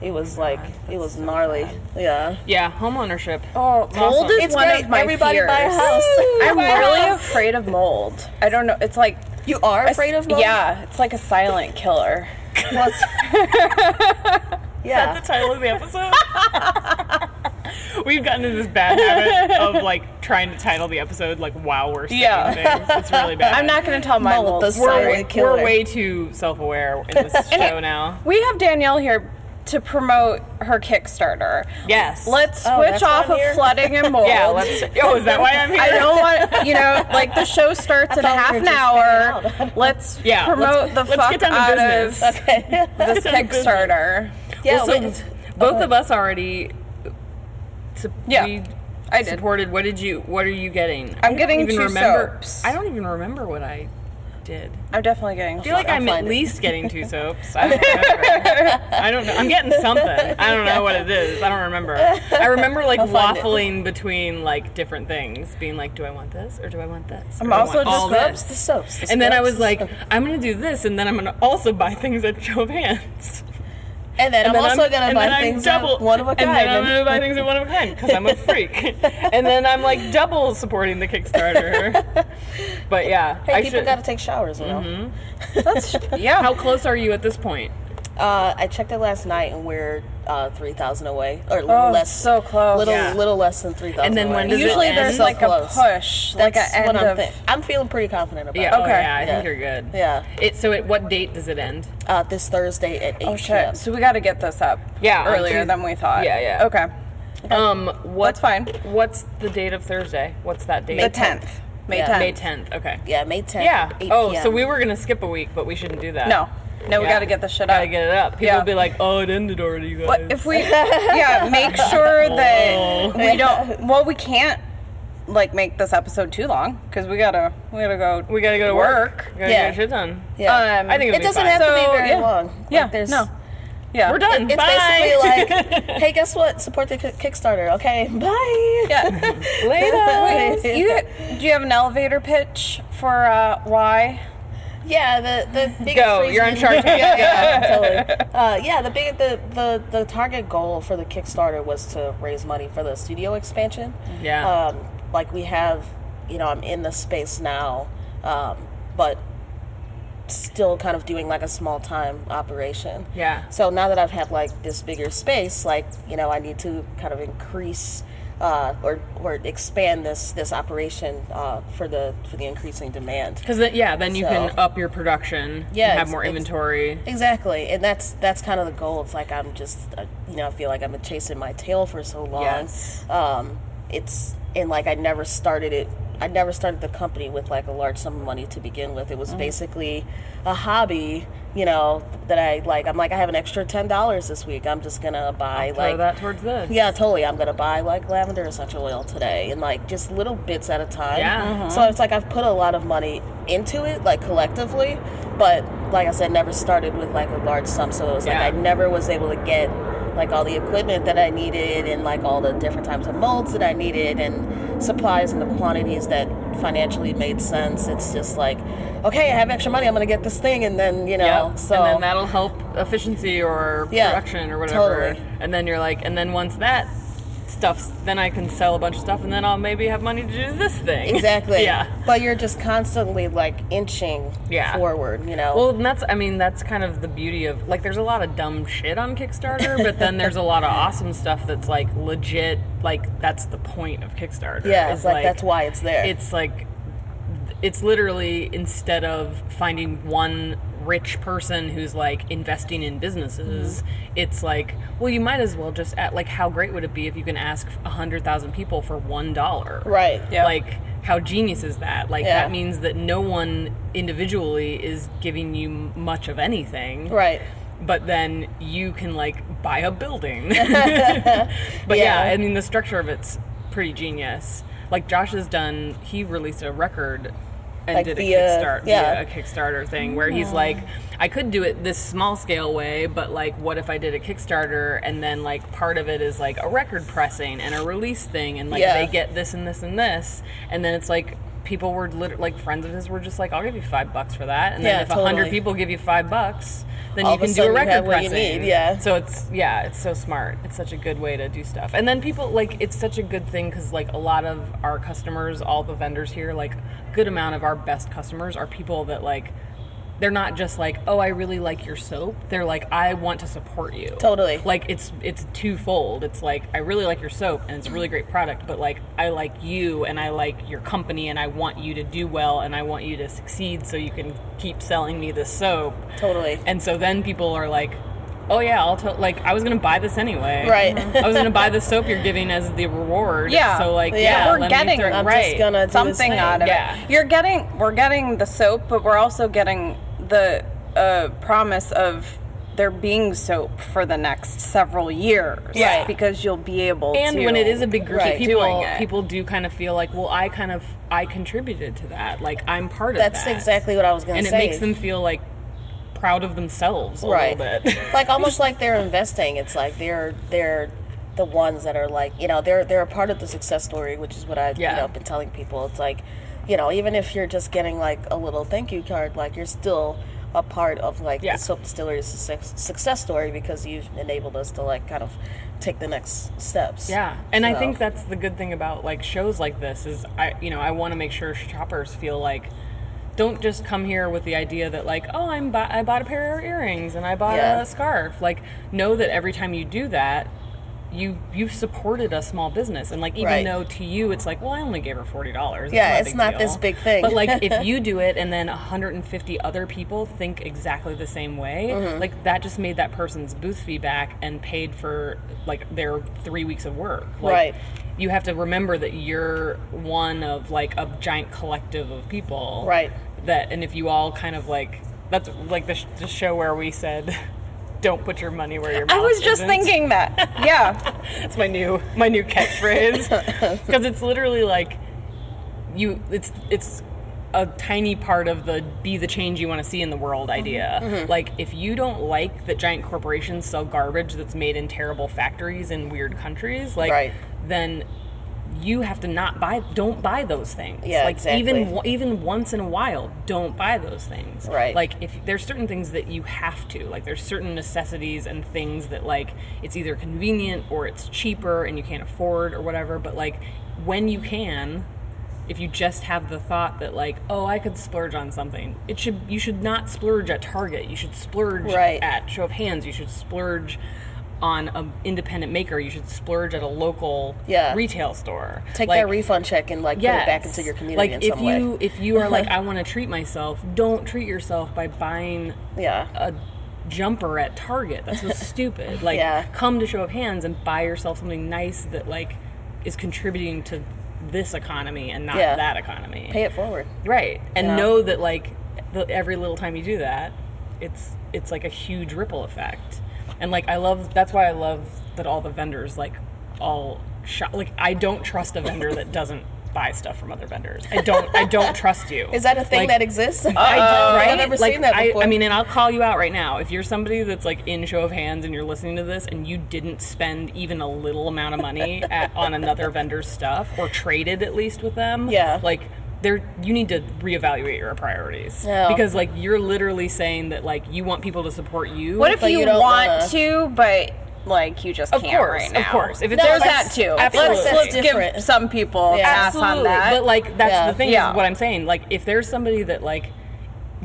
C: it was like it was gnarly. Yeah.
A: Yeah, homeownership.
B: Oh, mold is
C: It's
B: one
C: great.
B: of my
C: Everybody
B: fears.
C: buy a house. [LAUGHS]
B: I'm
C: Buy
B: really
C: house.
B: afraid of mold. I don't know. It's like
C: You are
B: a s-
C: afraid of mold?
B: Yeah, it's like a silent killer.
C: Well, it's- [LAUGHS] yeah.
A: the title of the episode? [LAUGHS] We've gotten into this bad habit of like trying to title the episode like while we're saying
B: Yeah.
A: things. It's really bad.
B: I'm not going to tell my
C: Mold,
B: mold.
C: the
A: We're, we're way too self-aware in this [LAUGHS] show now.
B: We have Danielle here to promote her Kickstarter.
A: Yes.
B: Let's
C: Oh,
B: switch
C: that's
B: off of
C: here?
B: flooding and [LAUGHS] mold.
A: Yeah. Let's. Oh, is that why I'm here?
B: I don't want, you know, [LAUGHS] like the show starts in a half an hour. [LAUGHS] Let's
A: Yeah,
B: promote
A: let's-
B: the
A: let's
B: fuck
A: get down to
B: out
A: business.
B: of
C: Okay.
B: this
A: get down to business.
B: Kickstarter.
C: yeah,
A: well, so
C: wait,
A: both of us already. su-
B: Yeah,
A: we
B: I did.
A: supported. What did you? What are you getting?
B: I'm getting two
A: remember.
B: soaps.
A: I don't even remember what I did.
B: I'm definitely getting.
A: I feel like I'm at least getting two soaps. [LAUGHS] I don't. I don't know. I'm getting something. I don't know what it is. I don't remember. I remember like waffling between like different things, being like, do I want this or do I want this?
B: I'm
A: Or do I
B: also just
A: all
C: soaps,
A: this.
C: the soaps. the
A: And then I was like,
C: soaps.
A: I'm gonna do this, and then I'm gonna also buy things at Joe Vance.
C: And then
A: And
C: I'm
A: then
C: also
A: I'm,
C: gonna buy things
A: double,
C: at one of a kind.
A: And then I'm gonna buy things at one of a kind because I'm a [LAUGHS] freak. and then I'm like double supporting the Kickstarter. but yeah,
C: hey,
A: I
C: people
A: should.
C: gotta take showers, you know. Mm-hmm. [LAUGHS]
B: That's yeah.
A: How close are you at this point?
C: Uh, I checked it last night, and we're uh, three thousand away, or
B: Oh,
C: less,
B: so close.
C: little,
A: Yeah.
C: little less than three thousand.
A: And then when does it
B: Usually
A: end?
B: there's
C: So
B: like
C: close.
B: a push, like
C: That's
B: an end
C: what I'm
B: of.
C: thi- I'm feeling pretty confident about.
A: Yeah.
C: it.
A: Oh,
B: Okay.
A: yeah. I
C: Yeah.
A: think you're good.
C: Yeah.
A: It. So, at what date does it end?
C: Uh, this Thursday at eight. p.m.
B: shit! So we got to get this up.
A: Yeah,
B: earlier
A: Tuesday.
B: than we thought.
A: Yeah, yeah.
B: Okay,
A: Um. What,
B: That's fine.
A: What's the date of Thursday? What's that date?
B: the tenth, May
C: Yeah.
B: tenth.
A: May 10th. Okay.
C: Yeah, May tenth.
A: Yeah.
C: 8
A: Oh,
C: p.m.
A: so we were gonna skip a week, but we shouldn't do that.
B: No, no, we
A: Yeah.
B: got to get the shit
A: Gotta
B: up.
A: get it up. People
B: Yeah.
A: will be like, "Oh, it ended already, you guys."
B: But if we, [LAUGHS] yeah, make sure that we don't. Well, we can't like make this episode too long because we gotta we gotta go.
A: we gotta go to work. Gotta
C: Yeah.
A: get shit done.
C: Yeah.
B: Um,
A: I think it'll
C: it
A: be
C: doesn't
A: fine.
C: have to
B: So,
C: be very
B: yeah.
C: long. Like,
B: Yeah,
C: there's,
B: no, yeah,
A: We're done.
C: It's
A: Bye.
C: basically like, [LAUGHS] hey, guess what? Support the Ki- Kickstarter. Okay, bye.
B: Yeah. [LAUGHS]
C: Later.
B: Wait, you do you have an elevator pitch for uh, why?
C: Yeah, the the biggest
A: Go,
C: reason-
A: you're on Shark Tank.
C: yeah, yeah, totally. Uh, yeah, the big the, the the target goal for the Kickstarter was to raise money for the studio expansion.
A: Yeah.
C: Um, like we have, you know, I'm in the space now, um, but still kind of doing like a small time operation.
A: Yeah.
C: So now that I've had like this bigger space, like you know, I need to kind of increase uh, or or expand this this operation uh, for the for the increasing demand.
A: Because yeah, then you can up your production.
C: Yeah,
A: have more inventory.
C: Exactly, and that's that's kind of the goal. It's like I'm just, uh, you know, I feel like I've been chasing my tail for so long.
A: Yes.
C: Um, it's and like I never started it. I never started the company with like a large sum of money to begin with. It was mm-hmm. basically a hobby, you know, that I like. I'm like, I have an extra ten dollars this week. I'm just gonna buy
A: Throw
C: like
A: that towards this.
C: yeah, totally. I'm gonna buy like lavender essential oil today, and like just little bits at a time.
A: Yeah.
C: So mm-hmm. it's like I've put a lot of money into it, like collectively, but like I said, never started with like a large sum. So it was
A: Yeah.
C: like I never was able to get like all the equipment that I needed, and like all the different types of molds that I needed, and supplies and the quantities that financially made sense. It's just like, okay, I have extra money. I'm gonna get this thing, and then you know,
A: Yep.
C: so
A: and then that'll help efficiency or
C: Yeah,
A: production or whatever.
C: totally.
A: And then you're like, and then once that stuff's, then I can sell a bunch of stuff, and then I'll maybe have money to do this thing. [LAUGHS]
C: Exactly.
A: yeah.
C: But you're just constantly like inching
A: Yeah.
C: forward, you know.
A: Well, and that's, I mean, that's kind of the beauty of, like, there's a lot of dumb shit on Kickstarter, but then there's a lot of awesome stuff that's, like, legit, like, that's the point of Kickstarter.
C: yeah, it's like, that's why it's there.
A: It's like, it's literally instead of finding one rich person who's like investing in businesses.
C: Mm-hmm.
A: It's like, well, you might as well just at like, how great would it be if you can ask a hundred thousand people for one dollar?
C: Right.
B: Yeah.
A: Like, how genius is that? Like,
C: Yeah.
A: that means that no one individually is giving you much of anything
C: Right.
A: but then you can like buy a building. [LAUGHS] [LAUGHS] but yeah.
C: Yeah.
A: I mean the structure of it's pretty genius. Like Josh has done, he released a record and
C: Like
A: did a
C: via-
A: Kickstart, uh,
C: yeah.
A: via a Kickstarter thing where he's like, I could do it this small scale way, but like, what if I did a Kickstarter and then like part of it is like a record pressing and a release thing, and like
C: Yeah.
A: they get this and this and this, and then it's like. People were lit- like friends of his were just like, I'll give you five bucks for that, and then if a hundred people give you five bucks, then
C: All
A: you can do a record pressing.
C: need, yeah.
A: So it's yeah, it's so smart. It's such a good way to do stuff. And then people like it's such a good thing because like a lot of our customers, all the vendors here, like good amount of our best customers are people that like they're not just like oh I really like your soap. They're like I want to support you.
C: Totally.
A: Like it's it's twofold. It's like I really like your soap and it's a really great product, but like I like you and I like your company and I want you to do well and I want you to succeed so you can keep selling me this soap.
C: Totally.
A: And so then people are like, "Oh yeah, I'll tell." Like I was gonna buy this anyway.
C: Right.
A: I was gonna buy the soap you're giving as the reward.
B: Yeah.
A: So like,
C: Yeah,
A: yeah,
B: we're getting-
A: throw-
C: I'm
A: right.
C: just gonna
B: something out of
A: Yeah.
B: it. You're getting we're getting the soap, but we're also getting the uh, promise of there being soap for the next several years.
A: Yeah.
B: Because you'll be able
A: And
B: to
A: when it is a big group
C: Right.
A: of people, people do kind of feel like, well, I kind of I contributed to that. Like I'm part of that.
C: That's exactly what I was gonna
A: and
C: say.
A: And it makes them feel like proud of themselves a
C: right.
A: little bit. [LAUGHS]
C: like almost like they're investing. It's like they're they're the ones that are like you know they're they're a part of the success story, which is what I've
A: Yeah.
C: you know been telling people. It's like you know even if you're just getting like a little thank you card, like you're still a part of like
A: Yeah.
C: the soap distillery's success, success story because you've enabled us to like kind of take the next steps.
A: Yeah, and I think that's the good thing about like shows like this is I you know I want to make sure shoppers feel like don't just come here with the idea that like oh I'm bu- I bought a pair of earrings and I bought
C: Yeah.
A: a scarf like know that every time you do that you you've supported a small business and like even
C: Right.
A: though to you it's like well I only gave her forty dollars
C: Yeah, it's not this big thing.
A: but like if [LAUGHS] you do it and then 150 other people think exactly the same way
C: Mm-hmm.
A: like that just made that person's booth fee back and paid for like their three weeks of work like,
C: Right.
A: You have to remember that you're one of like a giant collective of people
C: Right.
A: that and if you all kind of like that's like the, sh- the show where we said don't put your money where your mouth
B: I was just
A: isn't."
B: thinking that. Yeah. [LAUGHS]
A: It's my new my new catchphrase [LAUGHS] because it's literally like you. It's it's a tiny part of the be the change you want to see in the world idea.
C: Mm-hmm.
A: Like if you don't like that giant corporations sell garbage that's made in terrible factories in weird countries, like
C: Right.
A: Then you have to not buy don't buy those things
C: Yeah,
A: like
C: exactly.
A: even even once in a while don't buy those things
C: Right.
A: like if there's certain things that you have to like there's certain necessities and things that like it's either convenient or it's cheaper and you can't afford or whatever but like when you can if you just have the thought that like oh i could splurge on something it should you should not splurge at target you should splurge
C: Right.
A: at show of hands you should splurge on an independent maker you should splurge at a local
C: Yeah.
A: retail store
C: Take
A: Like,
C: that refund check and like put it back into your community
A: like
C: in
A: if you
C: way.
A: if you are like [LAUGHS] i want to treat myself don't treat yourself by buying
C: Yeah.
A: a jumper at Target. That's so [LAUGHS] stupid. Like,
C: Yeah.
A: come to show of hands and buy yourself something nice that like is contributing to this economy and not
C: Yeah.
A: that economy.
C: Pay it forward.
A: Right, and
C: Yeah.
A: know that like the, every little time you do that, it's it's like a huge ripple effect. And like I love that's why I love that all the vendors like all shop. Like I don't trust a vendor that doesn't buy stuff from other vendors. I don't. I don't trust you.
C: Is that a thing
A: Like,
C: that exists? [LAUGHS]
A: I do,
C: Uh,
A: right?
C: I've never
A: like,
C: seen that
A: I,
C: before.
A: I mean, and I'll call you out right now. If you're somebody that's like in show of hands and you're listening to this and you didn't spend even a little amount of money at, on another vendor's stuff or traded at least with them,
C: Yeah.
A: like there you need to reevaluate your priorities
C: Yeah.
A: because like you're literally saying that like you want people to support you.
B: What if
C: But
B: you,
C: you don't
B: want
C: wanna-
B: to, but like you just
A: Of
B: can't
A: course,
B: right now?
A: of course. If it's
C: No,
B: there's that too.
A: absolutely.
B: Let's, let's give some people
C: Yeah.
B: pass on that.
A: But like that's
C: Yeah.
A: the thing
B: Yeah.
A: is what I'm saying. Like if there's somebody that like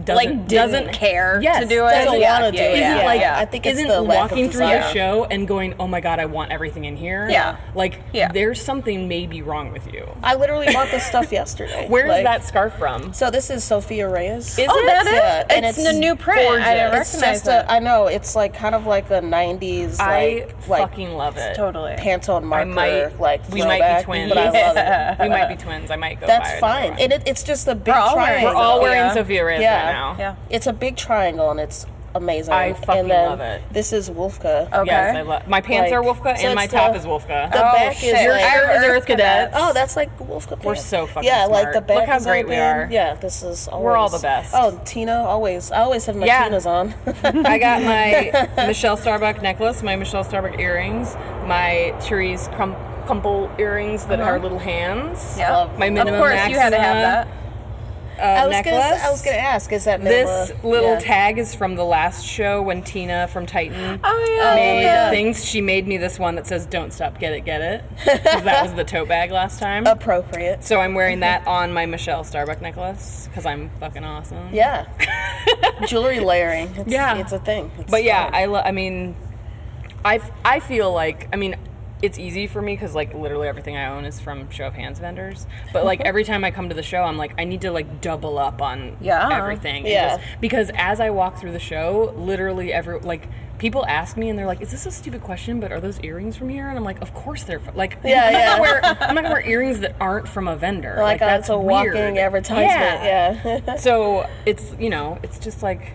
A: doesn't
D: like
A: doesn't
D: care
A: Yes,
D: to do it.
C: doesn't
D: yeah,
C: wanna do
D: yeah,
C: it.
A: Isn't like.
C: I think it's
A: isn't
C: the lack of
A: walking through the show and going, "Oh my god, I want everything in here."
D: Yeah.
A: like there's something maybe wrong with you.
C: I literally bought this stuff yesterday. [LAUGHS]
A: Where is
C: Like,
A: that scarf from?
C: So this is Sophia Reyes.
A: Is
D: Oh,
A: it?
D: that is.
C: Yeah, and
D: it's,
C: it's
D: the new print. I didn't
C: It's
D: recognize it.
C: a, I know it's like kind of like a '90s
A: I
C: like
A: fucking love it.
D: totally.
C: Pantone
A: I
C: marker
A: might
C: like
A: we might be twins.
C: but I love it. [LAUGHS]
A: we might be twins. I might go.
C: That's fine, and it's just a big
D: We're all wearing
C: triangle.
A: We're all wearing Sophia Reyes
C: Yeah.
A: Right now.
D: Yeah.
C: It's a big triangle, and it's amazing.
A: I fucking
C: and then
A: love it.
C: This is Wolfka.
D: Okay.
A: Yes, I love. My pants
C: Like,
A: are Wolfka,
C: so
A: and my
C: it's
A: top
C: the-
A: is Wolfka.
C: The
D: Oh,
C: back
D: shit.
C: is
A: Your
C: like
A: shirt is Earth Cadets.
C: Oh, that's like Wolfka pants.
A: We're so fucking
C: Yeah, like
A: smart.
C: the back
A: Look how
C: is
A: great we
C: open.
A: are.
C: Yeah, this is always.
A: We're all the best.
C: Oh, Tina, always. I always have my
A: Yeah.
C: Tinas on. [LAUGHS]
A: I got [LAUGHS] my Michelle Starbuck necklace, my Michelle Starbuck earrings, my Therese Crum- Crumple earrings that uh-huh. are little hands.
D: Yeah.
C: Love-
A: My minimum
D: of course, you had to have
A: maxima,
D: that.
A: Uh,
C: I was
A: necklace.
C: gonna. I was gonna ask. Is that
A: This little
C: yeah.
A: tag is from the last show when Tina from Titan
D: Oh yeah.
A: made
C: yeah.
A: things. She made me this one that says "Don't stop, get it, get it," 'Cause that was the tote bag last time.
C: appropriate?
A: So I'm wearing that on my Michelle Starbuck necklace because I'm fucking awesome.
C: Yeah. Jewelry layering. It's,
A: Yeah.
C: It's a thing. It's
A: But yeah,
C: fun.
A: I, lo- I mean, I, I feel like, I mean, it's easy for me because like literally everything I own is from show of hands vendors. But like every time I come to the show, I'm like I need to like double up on
D: Yeah.
A: everything.
C: Yeah.
A: just- because as I walk through the show, literally every like people ask me and they're like, "Is this a stupid question? But are those earrings from here?" And I'm like, "Of course they're from, like
C: Yeah,
A: I'm
C: yeah.
A: Not gonna wear, I'm not gonna wear earrings that aren't from a vendor.
C: like, uh,
A: that's
C: a
A: weird.
C: walking advertisement. Yeah. Yeah. [LAUGHS]
A: so it's you know it's just like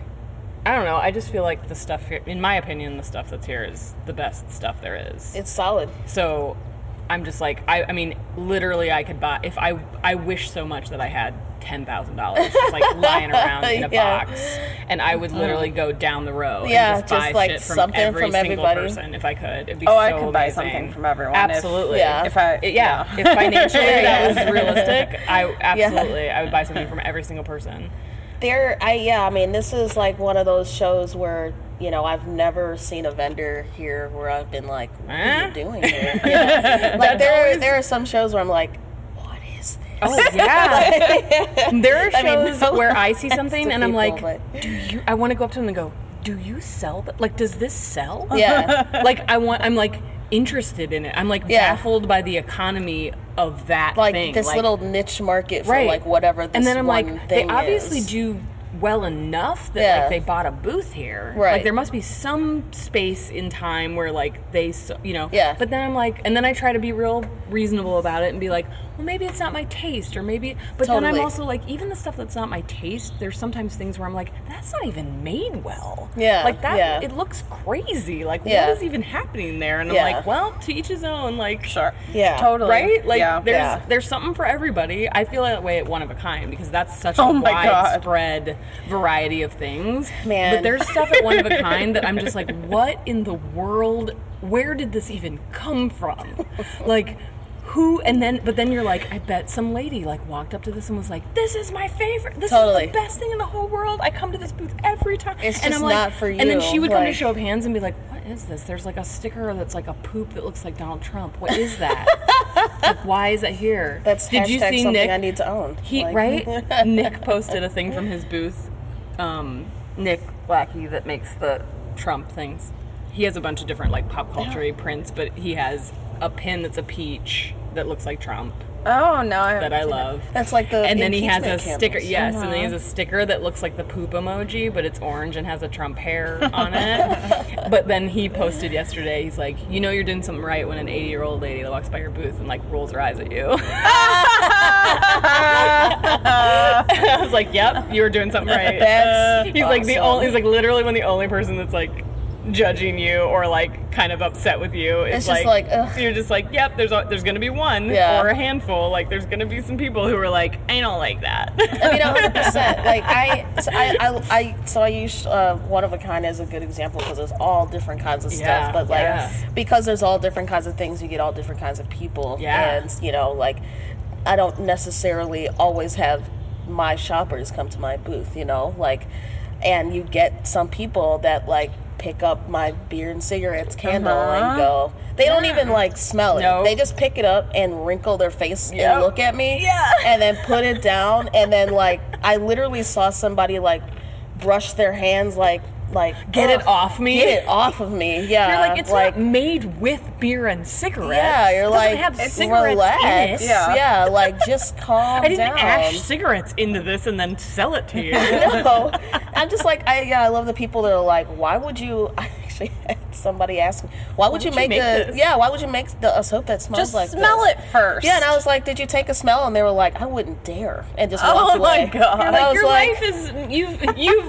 A: I don't know. I just feel like the stuff here, in my opinion, the stuff that's here is the best stuff there is.
C: it's solid.
A: so I'm just like I, I mean, literally, I could buy if I I wish so much that I had ten thousand dollars just like [LAUGHS] lying around in a
C: Yeah.
A: box, and I would literally go down the row
C: Yeah,
A: and just, buy
C: just, like,
A: shit from
C: something
A: every
C: from
A: single
C: everybody.
A: person if I could. It'd be
D: Oh,
A: so
D: I could buy
A: amazing.
D: something from everyone. if-
A: Absolutely.
C: Yeah.
D: If I,
A: It- yeah, if financially [LAUGHS] that was realistic, I [LAUGHS] absolutely I would buy something from every single person.
C: There, I yeah. I mean, this is like one of those shows where you know I've never seen a vendor here where I've been like, "What
A: Huh?
C: are you doing here?" [LAUGHS] [LAUGHS] Like there, there are some shows where I'm like, "What is this?"
A: Oh yeah. [LAUGHS] there are
C: I mean,
A: shows
C: no
A: where I see something and I'm like,
C: but-
A: do you? I want to go up to them and go, do you sell? That? Like, does this sell?
C: Yeah.
A: like I want. I'm like interested in it. I'm like
C: Yeah.
A: baffled by the economy of that
C: like
A: thing.
C: this
A: Like,
C: little niche market for
A: right.
C: like whatever this
A: and then I'm like, they obviously
C: is.
A: do well enough that
C: Yeah.
A: like they bought a booth here.
C: Right.
A: Like there must be some space in time where like they, you know.
C: Yeah.
A: But then I'm like, and then I try to be real reasonable about it and be like, well, maybe it's not my taste, or maybe. But then I'm also like, even the stuff that's not my taste, there's sometimes things where I'm like, that's not even made well.
C: Yeah,
A: Like that,
C: yeah.
A: it looks crazy. Like
C: Yeah.
A: what is even happening there? And
C: Yeah.
A: I'm like, well, to each his own. Like
D: Sure.
C: Yeah.
D: Totally.
A: right? Like
D: yeah.
A: there's
C: Yeah.
A: there's something for everybody. I feel that way at one of a kind because that's such
D: Oh
A: a
D: my God.
A: widespread variety of things.
C: Man.
A: But there's stuff at one of a [LAUGHS] kind that I'm just like, what in the world? Where did this even come from? Like who and then but then you're like i bet some lady like walked up to this and was like this is my favorite. This
C: Totally.
A: is the best thing in the whole world. I come to this booth every time.
C: It's
A: and
C: just
A: i'm like
C: not for you.
A: and then she would come to show of hands and be like what is this? There's like a sticker that's like a poop that looks like donald trump. What is that? [LAUGHS] Like, why is it here?
C: That's
A: did you see
C: something
A: nick
C: I need to own.
A: he
C: Like-
A: right? [LAUGHS] Nick posted a thing from his booth um, nick lackey that makes the trump things. He has a bunch of different like pop culture prints but he has a pin that's a peach that looks like trump
D: Oh no. I
A: that i love
C: That's like the
A: and then he has a
C: impeachment
A: sticker
C: candles.
A: yes and then he has uh-huh. a sticker that looks like the poop emoji but it's orange and has a trump hair [LAUGHS] on it but then he posted yesterday he's like you know you're doing something right when an 80 year old lady that walks by your booth and like rolls her eyes at you [LAUGHS] [LAUGHS] i was like yep you were doing something right
C: That's
A: he's like the
C: awesome.
A: only he's like literally when the only person that's like judging you or like kind of upset with you
C: It's just like, ugh.
A: you're just like yep there's a, there's gonna be one
C: Yeah.
A: or a handful like there's gonna be some people who are like i don't like that
C: I mean, hundred percent. [LAUGHS] Like I, so I, I, I, so I use uh, one of a kind as a good example because there's all different kinds of
A: Yeah,
C: stuff. But like,
A: yeah.
C: because there's all different kinds of things, you get all different kinds of people.
A: Yeah.
C: And you know, like, I don't necessarily always have my shoppers come to my booth. You know, like, and you get some people that like pick up my beer and cigarettes candle
D: Uh-huh.
C: and go, They don't even like smell it.
A: No.
C: They just pick it up and wrinkle their face
A: Yep.
C: and look at me.
A: Yeah.
C: And then put it down. And then like I literally saw somebody like brush their hands like like
A: Get it off me."
C: Get it off of me. Yeah.
A: You're like, it's not made with beer and cigarettes.
C: yeah, you're
A: It
C: like
A: have cigarettes
C: relax.
A: in it.
D: Yeah.
C: yeah, like just [LAUGHS] calm
A: I didn't
C: down.
A: ash cigarettes into this and then sell it to [LAUGHS] you.
C: no, I'm just like I yeah I love the people that are like why would you I actually [LAUGHS] had somebody ask me why would you
A: would you
C: make,
A: make
C: the
A: this?
C: yeah why would you make the a soap that smells
D: Just
C: like
D: smell
C: this?
D: it first.
C: yeah and I was like did you take a smell and they were like I wouldn't dare and just
D: Oh
C: walked
D: my God.
A: Like, your
C: like
A: life is you've you've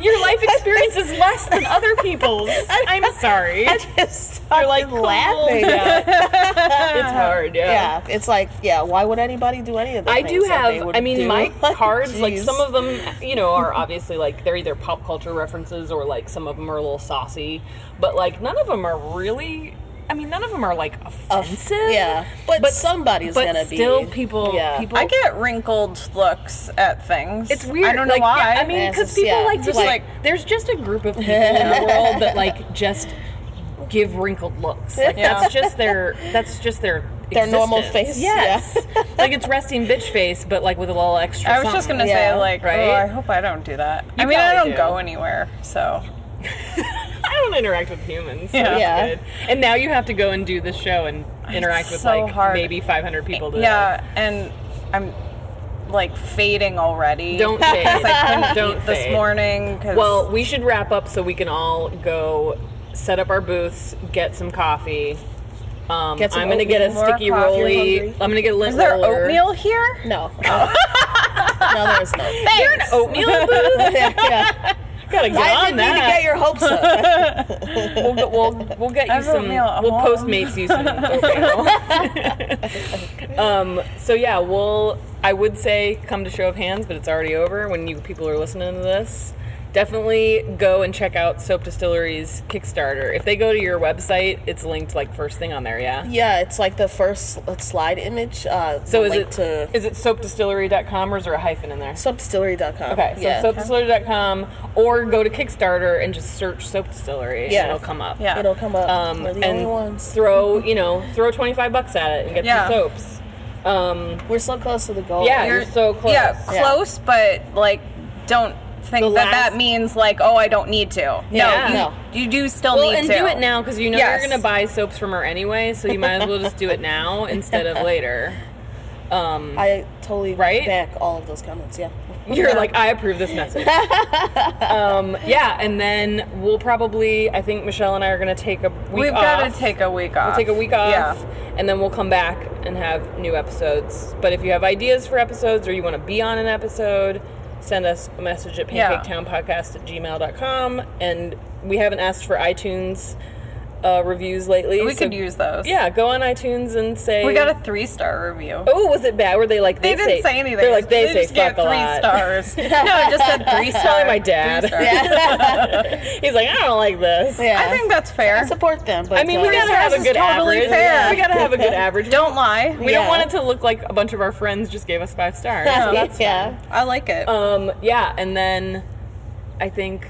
A: your life [LAUGHS] experience is less than other people's. [LAUGHS] I'm sorry.
C: I just started
A: like, cool.
C: laughing
A: it's hard, yeah.
C: yeah it's like yeah why would anybody do any of the
A: I do have. I mean,
C: do?
A: my cards, like some of them, you know, are obviously like they're either pop culture references or like some of them are a little saucy, but like none of them are really. I mean, none of them are like offensive.
C: yeah but,
A: but
C: somebody's
A: but
C: gonna
A: still,
C: be
A: people,
C: yeah.
A: people.
D: I get wrinkled looks at things.
A: It's weird.
D: I don't know
A: like,
D: why.
A: yeah, I mean, because people
C: yeah,
A: like
C: it's
A: just
C: like-
A: like there's just a group of people in the [LAUGHS] world that like just give wrinkled looks. Like
D: Yeah.
A: that's just their that's just their
C: Their normal face,
A: Yes, like it's resting bitch face, but like with a little extra.
D: I was just gonna
C: Yeah.
D: say like, oh,
A: Right?
D: oh, I hope I don't do that. I mean, I don't
A: do.
D: go anywhere, so
A: I [LAUGHS] don't interact with humans. So
D: Yeah.
A: that's
C: Yeah.
A: good. And now you have to go and do this show and interact
D: It's
A: with
D: so
A: like
D: hard.
A: maybe 500 people. Today.
D: yeah, and I'm like fading already.
A: Don't [LAUGHS] fade.
D: I couldn't
A: Don't
D: eat this
A: fade.
D: morning. Cause
A: Well, we should wrap up so we can all go set up our booths, get some coffee. Um,
C: Get some
A: I'm gonna get a sticky
D: More
A: rolly. I'm gonna get a lint
D: is there
A: roller.
D: oatmeal here?
C: no [LAUGHS] no there's not
A: You're an oatmeal booth. [LAUGHS]
C: yeah.
A: Gotta get
C: I
A: on
C: didn't need to get your hopes up [LAUGHS]
A: we'll, get, we'll, we'll get you some.
D: oatmeal
A: We'll
D: home.
A: postmates you some [LAUGHS] oatmeal. um, so yeah, we'll. I would say come to show of hands, but it's already over when you people are listening to this. Definitely go and check out Soap Distillery's Kickstarter. If they go to your website, it's linked like first thing on there. Yeah.
C: Yeah, it's like the first uh, slide image. Uh,
A: So is
C: link
A: it
C: to
A: is it soapdistillery.com or is there a hyphen in there?
C: soapdistillery.com?
A: Okay, so
C: yeah.
A: soapdistillery.com or go to Kickstarter and just search Soap Distillery
C: Yeah.
A: and it'll come up.
D: Yeah.
C: It'll come up.
A: um,
C: We're the
A: and
C: only ones.
A: throw you know throw 25 bucks at it and get
D: Yeah.
A: some soaps um,
C: We're so close to the goal.
A: yeah you're, so close
D: Yeah, close, but like, don't think
A: The
D: that
A: last-
D: that means like, oh, I don't need to.
A: Yeah.
D: No, you,
C: No.
D: you do still
A: well
D: need
A: and
D: to
A: do it now because you know
D: Yes.
A: you're gonna buy soaps from her anyway so you might as well just do it now [LAUGHS] instead of later um,
C: I totally
A: Right?
C: back all of those comments. Yeah. [LAUGHS]
A: you're like i approve this message [LAUGHS] um, yeah and then we'll probably i think michelle and i are gonna take a week
D: We've got to take a week off.
A: We'll take a week off,
D: Yeah.
A: and then we'll come back and have new episodes. But if you have ideas for episodes or you want to be on an episode, send us a message at pancaketownpodcast at gmail.com. And we haven't asked for iTunes uh, reviews lately.
D: We
A: so-
D: could use those.
A: Yeah, go on iTunes and say.
D: We got a three star review.
A: Oh, was it bad? Were they like
D: They,
A: they,
D: didn't say, anything.
A: They're like they, say
D: just get
A: fuck a
D: three
A: lot.
D: stars. [LAUGHS] no, it just said three stars.
A: Probably my dad. [LAUGHS] He's like, I don't like this.
C: Yeah.
D: I think that's
C: I
D: fair.
C: support them, but
A: I mean, we gotta have a
D: is
A: good
D: totally
A: average.
D: fair.
A: We gotta have a good average. [LAUGHS]
D: Don't lie.
A: We
C: Yeah.
A: don't want it to look like a bunch of our friends just gave us five stars. So that's
C: yeah.
D: I like it.
A: um yeah, and then I think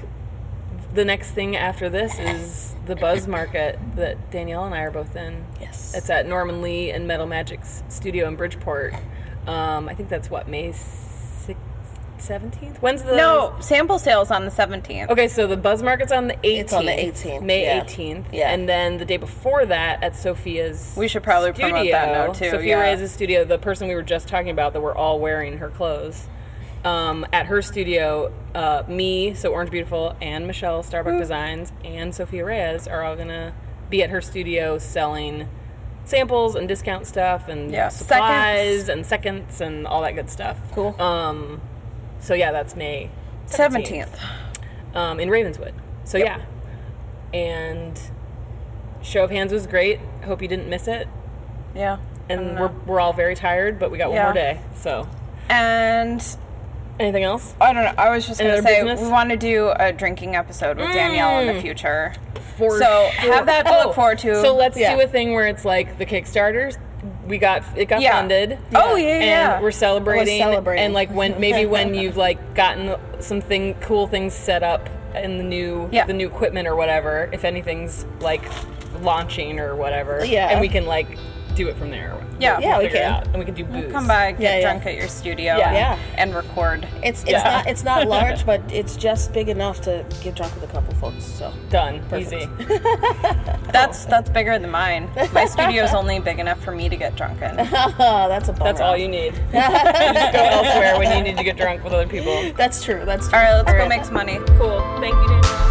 A: the next thing after this is the Buzz Market that Danielle and I are both in.
C: Yes.
A: It's at Norman Lee and Metal Magic's studio in Bridgeport. Um, I think that's what May seventeenth. When's the
D: no, sample sales on the 17th.
A: Okay, so the Buzz Market's on the 18th.
C: It's on the 18th,
A: May
C: yeah.
A: 18th.
C: Yeah.
A: And then the day before that at Sophia's
D: We should probably
A: studio,
D: promote that now, too,
A: Sophia
D: yeah.
A: Reyes' studio, the person we were just talking about that we're all wearing her clothes. Um, at her studio, uh, me, so Orange Beautiful, and Michelle Starbuck Designs, and Sophia Reyes are all gonna be at her studio selling samples and discount stuff and
D: Yeah,
A: supplies
D: seconds.
A: and seconds and all that good stuff.
C: Cool.
A: Um, so yeah, that's May
D: 17th.
A: um, in Ravenswood. So yeah, and show of hands was great. Hope you didn't miss it.
D: Yeah.
A: And we're we're all very tired, but we got one more day. So
D: And
A: anything else?
D: I don't know. I was just
A: Any
D: going to say
A: business? Mm.
D: we want to do a drinking episode with Danielle in the future.
A: For
D: So,
A: sure.
D: have that to look forward to.
A: So let's
C: Yeah.
A: do a thing where it's like the Kickstarters. We got it got
D: Yeah.
A: funded.
D: Oh, yeah,
A: and
D: yeah.
A: we're celebrating.
C: We're celebrating.
A: And like when maybe when [LAUGHS] you've like gotten something cool things set up in the new
D: Yeah.
A: the new equipment or whatever. If anything's like launching or whatever.
C: Yeah.
A: And we can like do it from there.
B: Yeah.
C: Yeah, we
A: Figure it
C: can.
A: out. And we can do booze.
B: Come by, get
C: Yeah, yeah.
B: drunk at your studio,
A: Yeah.
C: Yeah.
B: and record.
C: It's it's
A: Yeah.
C: not it's not [LAUGHS] large, but it's just big enough to get drunk with a couple folks. So
A: Done.
C: Perfect.
A: Easy. [LAUGHS]
B: That's that's bigger than mine. My studio's [LAUGHS] only big enough for me to get drunk in.
C: oh, that's a bummer.
A: That's all you need. you just go elsewhere when you need to get drunk with other people.
C: That's true. That's true.
B: All right, let's
A: All
B: go
A: right.
B: make some money.
A: Cool. Thank you, Daniel.